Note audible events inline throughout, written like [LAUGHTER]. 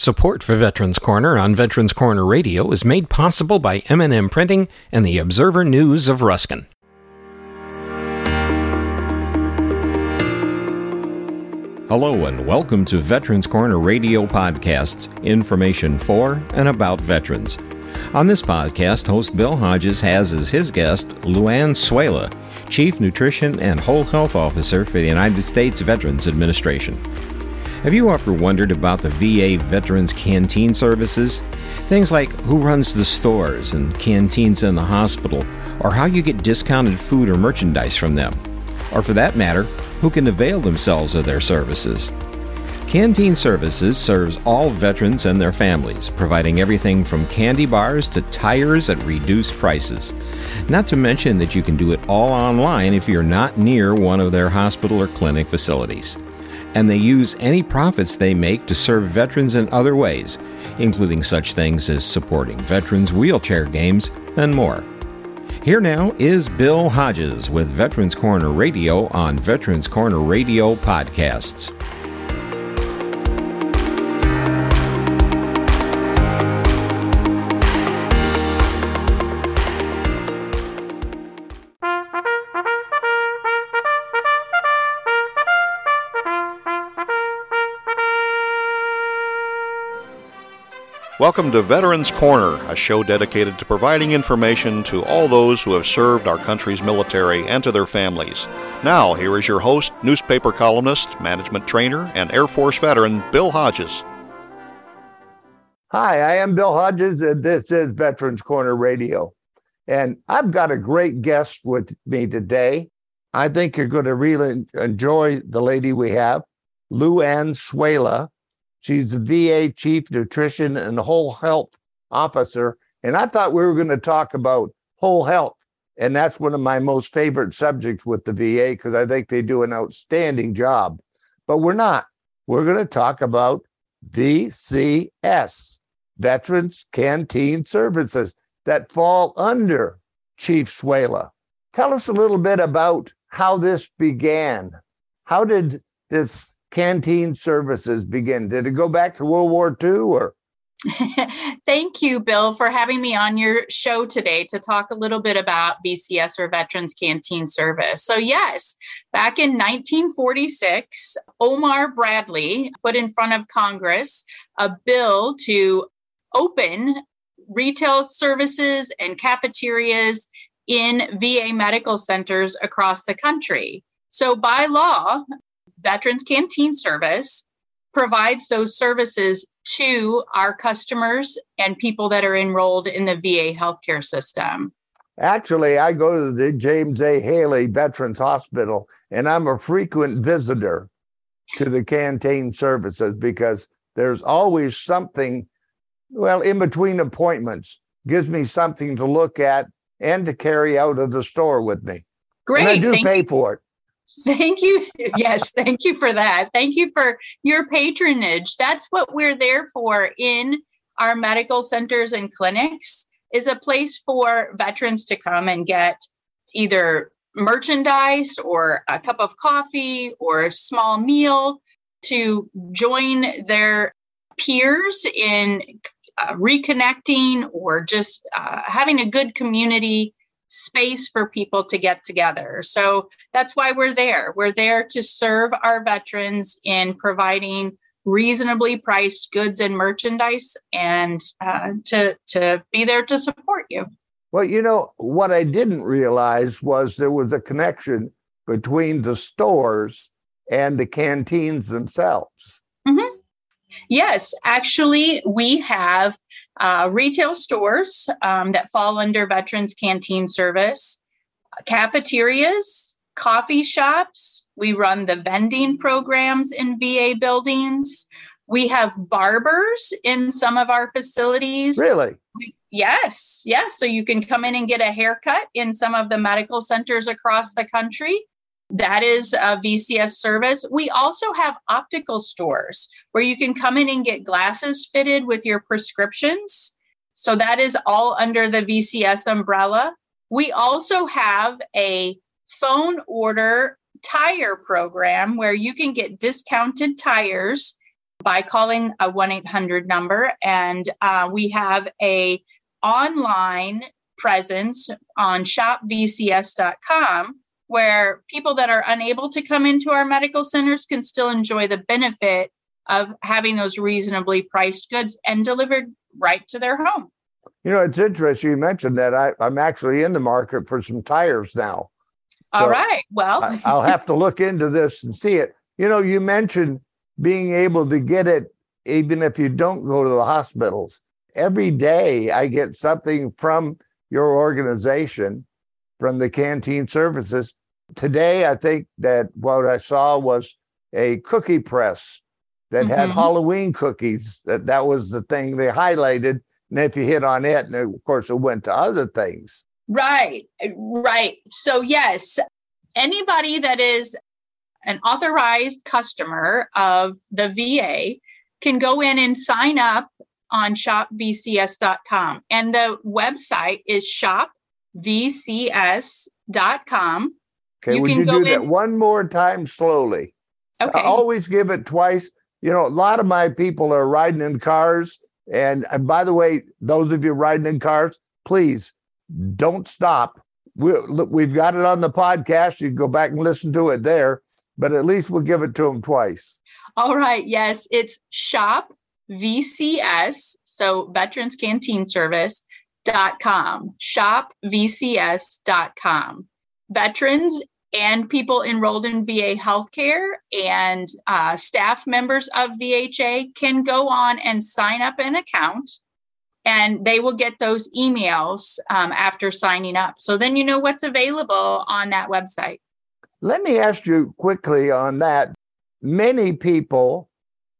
Support for Veterans Corner on Veterans Corner Radio is made possible by M&M Printing and the Observer News of Ruskin. Hello and welcome to Veterans Corner Radio Podcasts, information for and about veterans. On this podcast, host Bill Hodges has as his guest Luann Suela, Chief Nutrition and Whole Health Officer for the United States Veterans Administration. Have you ever wondered about the VA Veterans Canteen services? Things like who runs the stores and canteens in the hospital, or how you get discounted food or merchandise from them, or for that matter, who can avail themselves of their services. Canteen Services serves all veterans and their families, providing everything from candy bars to tires at reduced prices. Not to mention that you can do it all online if you're not near one of their hospital or clinic facilities and they use any profits they make to serve veterans in other ways, including such things as supporting veterans' wheelchair games and more. Here now is Bill Hodges with Veterans Corner Radio on Veterans Corner Radio Podcasts. Welcome to Veterans Corner, a show dedicated to providing information to all those who have served our country's military and to their families. Now, here is your host, newspaper columnist, management trainer, and Air Force veteran, Bill Hodges. Hi, I am Bill Hodges, and this is Veterans Corner Radio. And I've got a great guest with me today. I think you're going to really enjoy the lady we have, Lou Ann Suela She's the VA Chief Nutrition and Whole Health Officer. And I thought we were going to talk about whole health. And that's one of my most favorite subjects with the VA because I think they do an outstanding job. But we're not. We're going to talk about VCS, Veterans Canteen Services, that fall under Chief Suela. Tell us a little bit about how this began. How did this canteen services begin? Did it go back to World War II or? [LAUGHS] Thank you, Bill, for having me on your show today to talk a little bit about VCS or Veterans Canteen Service. So, yes, back in 1946, Omar Bradley put in front of Congress a bill to open retail services and cafeterias in VA medical centers across the country. So, by law, Veterans Canteen Service provides those services to our customers and people that are enrolled in the VA healthcare system. Actually, I go to the James A. Haley Veterans Hospital and I'm a frequent visitor to the canteen services because there's always something, well, in between appointments, gives me something to look at and to carry out of the store with me. Great. And I do pay you. for it. Thank you. Yes, thank you for that. Thank you for your patronage. That's what we're there for in our medical centers and clinics is a place for veterans to come and get either merchandise or a cup of coffee or a small meal to join their peers in uh, reconnecting or just uh, having a good community space for people to get together. So that's why we're there. We're there to serve our veterans in providing reasonably priced goods and merchandise and uh, to, to be there to support you. Well, you know, what I didn't realize was there was a connection between the stores and the canteens themselves. Yes, actually, we have uh, retail stores um, that fall under Veterans Canteen Service, cafeterias, coffee shops. We run the vending programs in VA buildings. We have barbers in some of our facilities. Really? We, yes, yes. So you can come in and get a haircut in some of the medical centers across the country. That is a VCS service. We also have optical stores where you can come in and get glasses fitted with your prescriptions. So that is all under the VCS umbrella. We also have a phone order tire program where you can get discounted tires by calling a 1-800 number and uh, we have a online presence on shopvcs.com where people that are unable to come into our medical centers can still enjoy the benefit of having those reasonably priced goods and delivered right to their home. You know, it's interesting you mentioned that. I, I'm actually in the market for some tires now. All so right. Well, I, I'll have to look into this and see it. You know, you mentioned being able to get it even if you don't go to the hospitals. Every day I get something from your organization, from the canteen services. Today, I think that what I saw was a cookie press that mm-hmm. had Halloween cookies. That that was the thing they highlighted. And if you hit on it, and of course it went to other things. Right, right. So yes, anybody that is an authorized customer of the VA can go in and sign up on shopvcs.com. And the website is shopvcs.com. Okay, you would you do that one more time slowly? Okay. I always give it twice. You know, a lot of my people are riding in cars. And, and by the way, those of you riding in cars, please don't stop. We, we've got it on the podcast. You can go back and listen to it there, but at least we'll give it to them twice. All right. Yes, it's shop VCS, so Veterans Canteen Service. Dot com shopvcs.com veterans and people enrolled in VA healthcare and uh, staff members of VHA can go on and sign up an account and they will get those emails um, after signing up. So then you know what's available on that website. Let me ask you quickly on that. Many people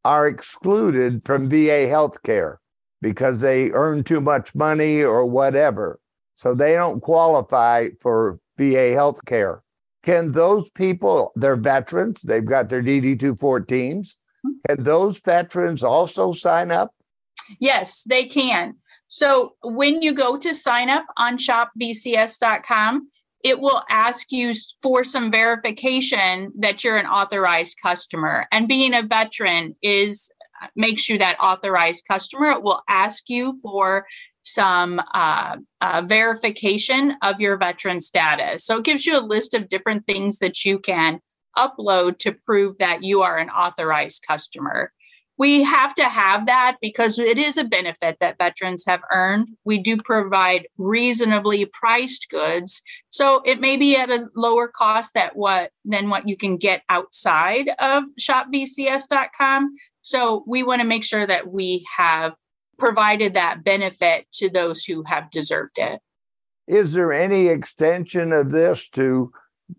are excluded from VA healthcare because they earn too much money or whatever. So they don't qualify for VA healthcare. Can those people, they're veterans, they've got their DD 214s, mm-hmm. can those veterans also sign up? Yes, they can. So when you go to sign up on shopvcs.com, it will ask you for some verification that you're an authorized customer. And being a veteran is makes you that authorized customer. It will ask you for some uh, uh, verification of your veteran status. So it gives you a list of different things that you can upload to prove that you are an authorized customer. We have to have that because it is a benefit that veterans have earned. We do provide reasonably priced goods, so it may be at a lower cost that what than what you can get outside of shopvcs.com. So we want to make sure that we have provided that benefit to those who have deserved it. Is there any extension of this to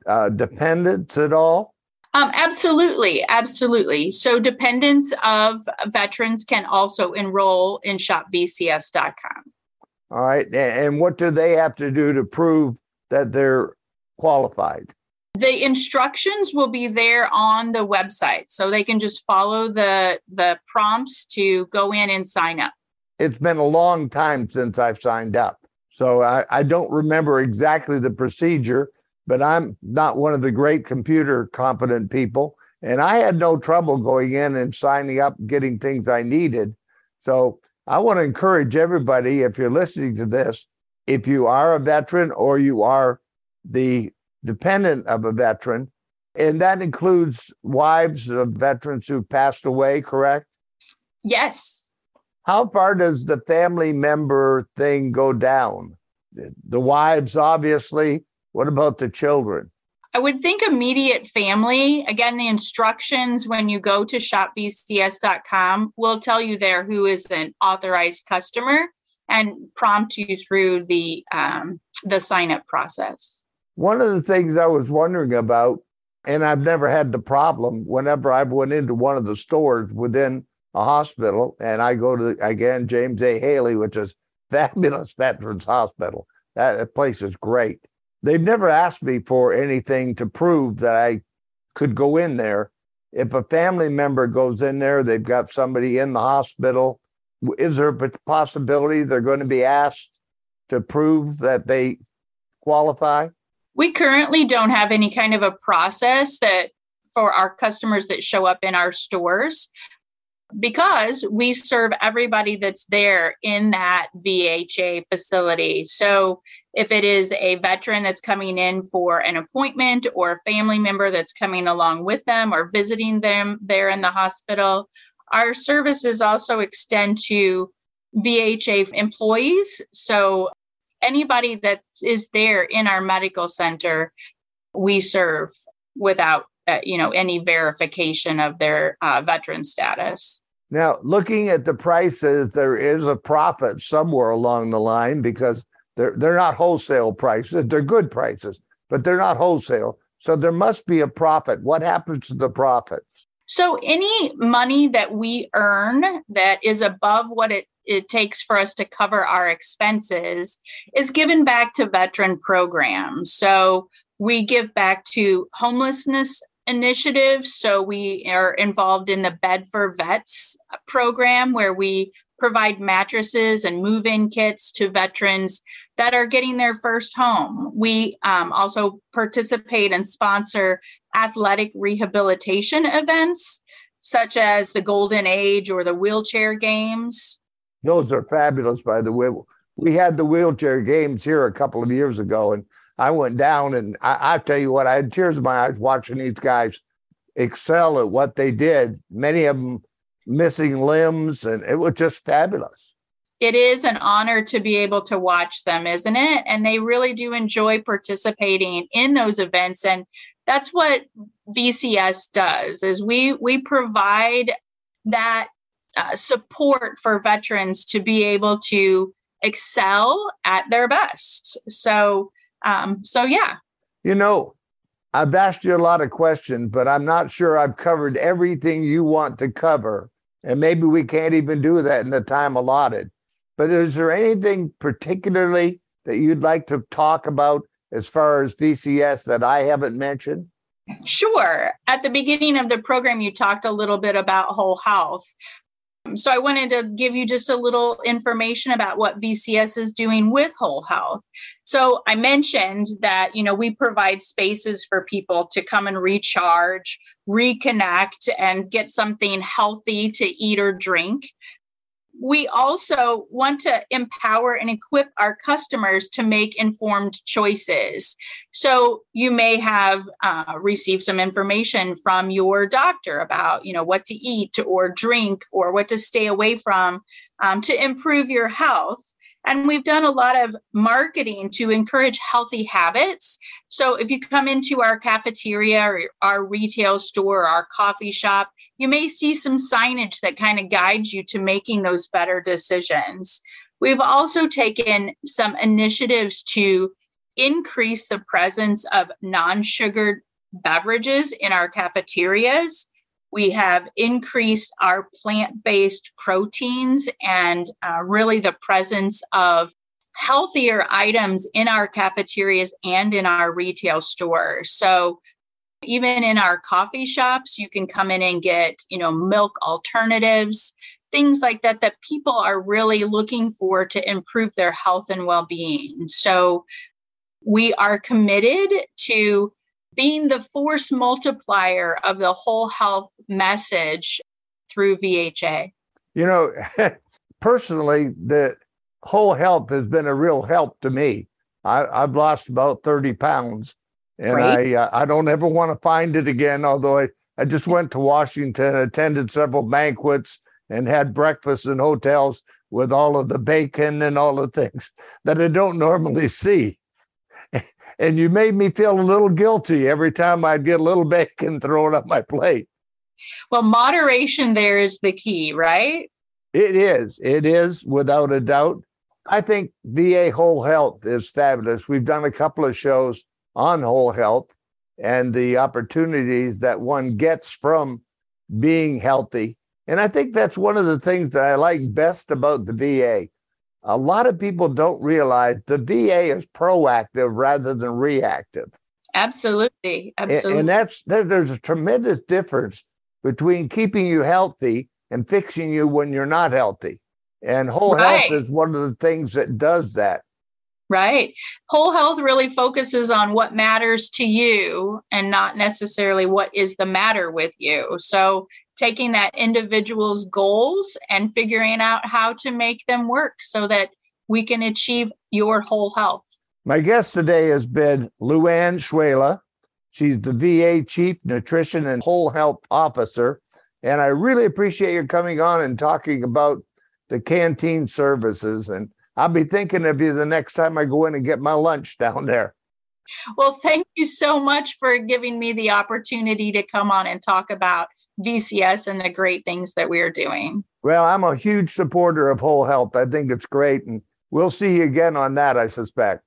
uh, dependents at all? Um, absolutely, absolutely. So dependents of veterans can also enroll in shopvcs.com. All right. And what do they have to do to prove that they're qualified? The instructions will be there on the website. So they can just follow the the prompts to go in and sign up it's been a long time since I've signed up. So I, I don't remember exactly the procedure, but I'm not one of the great computer competent people. And I had no trouble going in and signing up, getting things I needed. So I want to encourage everybody, if you're listening to this, if you are a veteran or you are the dependent of a veteran, and that includes wives of veterans who passed away, correct? Yes, how far does the family member thing go down? The wives, obviously. What about the children? I would think immediate family. Again, the instructions when you go to shopvcs.com will tell you there who is an authorized customer and prompt you through the um, the sign up process. One of the things I was wondering about, and I've never had the problem whenever I've went into one of the stores within a hospital, and I go to again James A. Haley, which is fabulous veterans hospital. That, that place is great. They've never asked me for anything to prove that I could go in there. If a family member goes in there, they've got somebody in the hospital. Is there a possibility they're going to be asked to prove that they qualify? We currently don't have any kind of a process that for our customers that show up in our stores because we serve everybody that's there in that VHA facility. So if it is a veteran that's coming in for an appointment or a family member that's coming along with them or visiting them there in the hospital, our services also extend to VHA employees. So anybody that is there in our medical center, we serve without uh, you know any verification of their uh, veteran status. Now, looking at the prices, there is a profit somewhere along the line because they're they're not wholesale prices. They're good prices, but they're not wholesale. So there must be a profit. What happens to the profit? So any money that we earn that is above what it, it takes for us to cover our expenses is given back to veteran programs. So we give back to homelessness initiatives. So we are involved in the Bed for Vets program where we provide mattresses and move in kits to veterans that are getting their first home. We um, also participate and sponsor athletic rehabilitation events such as the Golden Age or the wheelchair games. Those are fabulous, by the way. We had the wheelchair games here a couple of years ago, and I went down and I, I tell you what, I had tears in my eyes watching these guys excel at what they did. Many of them missing limbs, and it was just fabulous. It is an honor to be able to watch them, isn't it? And they really do enjoy participating in those events. And that's what VCS does is we we provide that uh, support for veterans to be able to excel at their best. So um, so yeah. You know, I've asked you a lot of questions, but I'm not sure I've covered everything you want to cover. And maybe we can't even do that in the time allotted. But is there anything particularly that you'd like to talk about as far as VCS that I haven't mentioned? Sure. At the beginning of the program, you talked a little bit about whole health. So I wanted to give you just a little information about what VCS is doing with whole health. So I mentioned that, you know, we provide spaces for people to come and recharge, reconnect and get something healthy to eat or drink we also want to empower and equip our customers to make informed choices. So you may have uh, received some information from your doctor about, you know, what to eat or drink or what to stay away from um, to improve your health. And we've done a lot of marketing to encourage healthy habits. So if you come into our cafeteria or our retail store or our coffee shop, you may see some signage that kind of guides you to making those better decisions. We've also taken some initiatives to increase the presence of non sugared beverages in our cafeterias we have increased our plant based proteins and uh, really the presence of healthier items in our cafeterias and in our retail stores. So, even in our coffee shops, you can come in and get, you know, milk alternatives, things like that, that people are really looking for to improve their health and well being. So, we are committed to being the force multiplier of the whole health message through VHA? You know, [LAUGHS] personally, the whole health has been a real help to me. I, have lost about 30 pounds and I, uh, I don't ever want to find it again. Although I, I just went to Washington, attended several banquets and had breakfast in hotels with all of the bacon and all the things that I don't normally see and you made me feel a little guilty every time I'd get a little [LAUGHS] bacon thrown on my plate. Well, moderation there is the key, right? It is. It is without a doubt. I think VA Whole Health is fabulous. We've done a couple of shows on whole health and the opportunities that one gets from being healthy. And I think that's one of the things that I like best about the VA a lot of people don't realize the VA is proactive rather than reactive. Absolutely. Absolutely. And, and that's there's a tremendous difference between keeping you healthy and fixing you when you're not healthy. And whole right. health is one of the things that does that. Right. Whole health really focuses on what matters to you and not necessarily what is the matter with you. So, taking that individual's goals and figuring out how to make them work so that we can achieve your whole health. My guest today has been Luann Schwela. She's the VA Chief Nutrition and Whole Health Officer. And I really appreciate you coming on and talking about the canteen services. And I'll be thinking of you the next time I go in and get my lunch down there. Well, thank you so much for giving me the opportunity to come on and talk about VCS and the great things that we are doing. Well, I'm a huge supporter of whole health. I think it's great. And we'll see you again on that, I suspect.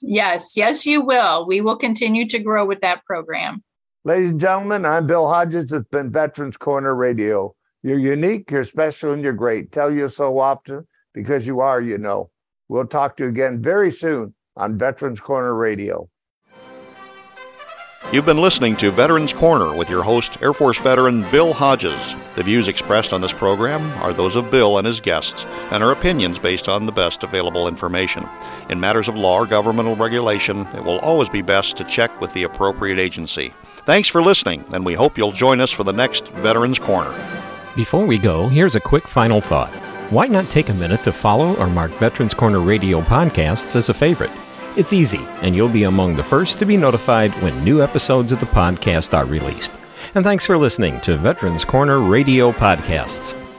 Yes, yes, you will. We will continue to grow with that program. Ladies and gentlemen, I'm Bill Hodges. It's been Veterans Corner Radio. You're unique, you're special, and you're great. Tell you so often because you are, you know. We'll talk to you again very soon on Veterans Corner Radio. You've been listening to Veterans Corner with your host, Air Force veteran Bill Hodges. The views expressed on this program are those of Bill and his guests and are opinions based on the best available information. In matters of law or governmental regulation, it will always be best to check with the appropriate agency. Thanks for listening, and we hope you'll join us for the next Veterans Corner. Before we go, here's a quick final thought. Why not take a minute to follow or mark Veterans Corner Radio podcasts as a favorite? It's easy, and you'll be among the first to be notified when new episodes of the podcast are released. And thanks for listening to Veterans Corner Radio Podcasts.